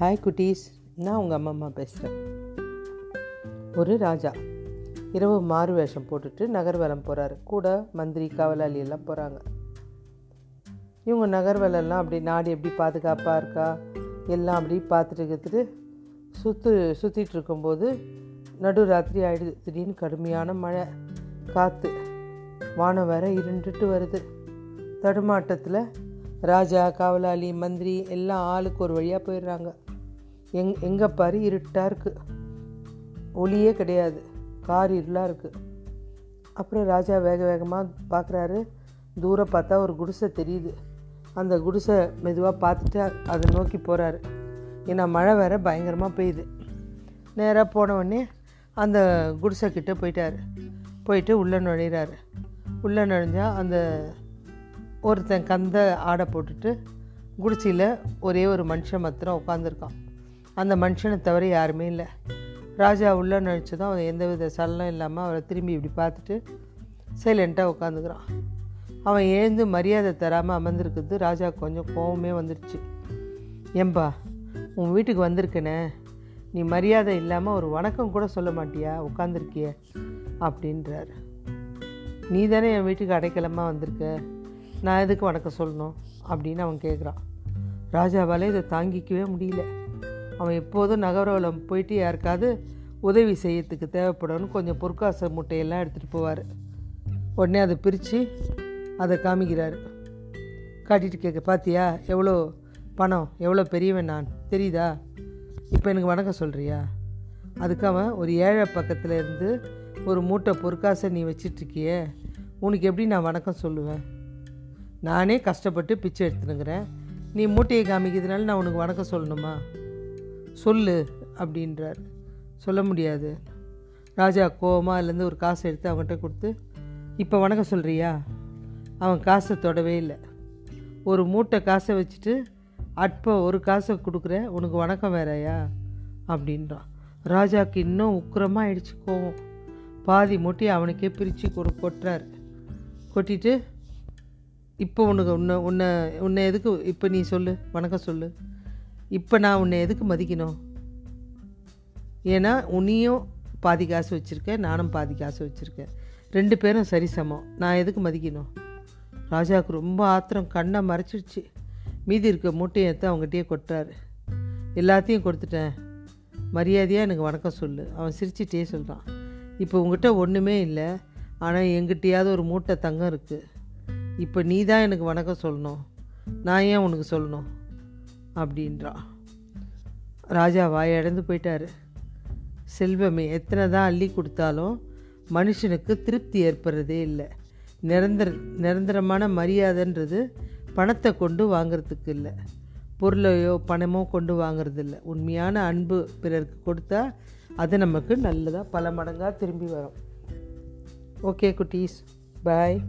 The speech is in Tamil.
ஹாய் குட்டீஸ். நான் உங்கள் அம்மா அம்மா பேசுகிறேன் ஒரு ராஜா இரவு மாறு வேஷம் போட்டுட்டு நகர்வலம் போகிறாரு கூட மந்திரி காவலாளி எல்லாம் போகிறாங்க இவங்க நகர்வலம்லாம் அப்படி நாடு எப்படி பாதுகாப்பாக இருக்கா? எல்லாம் அப்படி பார்த்துட்டு இருக்கிறது சுற்று சுற்றிட்டு இருக்கும்போது நடு ராத்திரி ஆயிடுது. திடீர்னு கடுமையான மழை காற்று வானம் வேற இருண்டுட்டு வருது. தடுமாட்டத்தில் ராஜா காவலாளி மந்திரி எல்லாம் ஆளுக்கு ஒரு வழியாக போயிடுறாங்க. எங் எங்கே பாரு இருட்டாக இருக்குது ஒளியே கிடையாது. கார் இருளாக இருக்குது அப்புறம் ராஜா வேக வேகமாக பார்க்குறாரு தூரம் பார்த்தா ஒரு குடிசை தெரியுது. அந்த குடிசை மெதுவாக பார்த்துட்டு அதை நோக்கி போகிறாரு ஏன்னா மழை வேற பயங்கரமாக பெய்யுது. நேராக போனவொடனே அந்த குடிசைக்கிட்ட போயிட்டார். போயிட்டு உள்ளே நுழையிறாரு. உள்ளே நுழைஞ்சால் அந்த ஒருத்தன் கந்த ஆடை போட்டுட்டு குடிசையில் ஒரே ஒரு மனுஷன் மாத்திரம் உட்காந்துருக்கான் அந்த மனுஷனை தவிர யாருமே இல்லை. ராஜா உள்ளே நுழைச்சதும் அவன் எந்தவித சலனம் இல்லாமல் அவரை திரும்பி இப்படி பார்த்துட்டு சைலண்ட்டாக உட்காந்துக்கிறான் அவன் எழுந்து மரியாதை தராமல் அமர்ந்திருக்கிறது ராஜா கொஞ்சம் கோவமே வந்துடுச்சு ஏம்பா உன் வீட்டுக்கு வந்திருக்கனே. நீ மரியாதை இல்லாமல் ஒரு வணக்கம் கூட சொல்ல மாட்டியா? உட்காந்துருக்கிய அப்படின்றார். நீ தானே என் வீட்டுக்கு அடைக்கலமாக வந்திருக்க? நான் எதுக்கு வணக்கம் சொல்லணும்? அப்படின்னு அவன் கேட்குறான் ராஜாவால் இதை தாங்கிக்கவே முடியல. அவன் எப்போதும் நகரவலம் போயிட்டு யாருக்காவது உதவி செய்யறதுக்கு தேவைப்படும்னு கொஞ்சம் பொற்காசை முட்டையெல்லாம் எடுத்துகிட்டு போவார். உடனே அதை பிரித்து அதை காமிக்கிறார். காட்டிட்டு கேட்க பாத்தியா எவ்வளோ பணம் எவ்வளோ பெரியவன் நான்? தெரியுதா? இப்போ எனக்கு வணக்கம் சொல்கிறியா அதுக்காக அவன் ஒரு ஏழை பக்கத்தில் இருந்து ஒரு மூட்டை பொற்காசை நீ வச்சிட்ருக்கியே உனக்கு எப்படி நான் வணக்கம் சொல்லுவேன்? நானே கஷ்டப்பட்டு பிச்சை எடுத்துனுங்கிறேன். நீ மூட்டையை காமிக்கிறதுனால நான் உனக்கு வணக்கம் சொல்லணுமா? சொல்லு அப்படின்றார். சொல்ல முடியாது. ராஜா கோவமாக அதுலேருந்து ஒரு காசை எடுத்து அவன்கிட்ட கொடுத்து இப்போ வணக்கம் சொல்கிறியா அவன் காசை தொடவே இல்லை. ஒரு மூட்டை காசை வச்சுட்டு அற்ப ஒரு காசை கொடுக்குற உனக்கு வணக்கம் வேறயா? அப்படின்றான். ராஜாவுக்கு இன்னும் உக்கிரமாக ஆயிடுச்சு கோவம். பாதி மூட்டையை அவனுக்கே பிரித்து கொடு கொட்டுறாரு. கொட்டிட்டு இப்போ உனக்கு உன்னை உன்னை உன்னை எதுக்கு இப்போ நீ சொல்லு வணக்கம் சொல்லு. இப்போ நான் உன்னை எதுக்கு மதிக்கணும்? ஏன்னா உன்னையும் பாதி காசு வச்சுருக்கேன் நானும் பாதி காசு வச்சுருக்கேன். ரெண்டு பேரும் சரி சமம். நான் எதுக்கு மதிக்கணும்? ராஜாவுக்கு ரொம்ப ஆத்திரம் கண்ணை மறைச்சிடுச்சு மீதி இருக்க மூட்டையை எடுத்து அவங்ககிட்டயே கொட்டாரு எல்லாத்தையும் கொடுத்துட்டேன். மரியாதையாக எனக்கு வணக்கம் சொல்லு. அவன் சிரிச்சிட்டே சொல்கிறான் இப்போ உங்ககிட்ட ஒன்றுமே இல்லை. ஆனால் எங்கிட்டையாவது ஒரு மூட்டை தங்கம் இருக்குது இப்போ நீ தான் எனக்கு வணக்கம் சொல்லணும். நான் ஏன் உனக்கு சொல்லணும்? அப்படின்றான் ராஜா வாயடைந்து போயிட்டாரு. செல்வமே எத்தனை தான் அள்ளி கொடுத்தாலும் மனுஷனுக்கு திருப்தி ஏற்படுறதே இல்லை. நிரந்தர நிரந்தரமான மரியாதைன்றது பணத்தை கொண்டு வாங்கிறதுக்கு இல்லை. பொருளையோ பணமோ கொண்டு வாங்கிறது இல்லை. உண்மையான அன்பு பிறருக்கு கொடுத்தா அது நமக்கு நல்லதாக பல மடங்காக திரும்பி வரும். ஓகே குட்டீஸ். பாய்.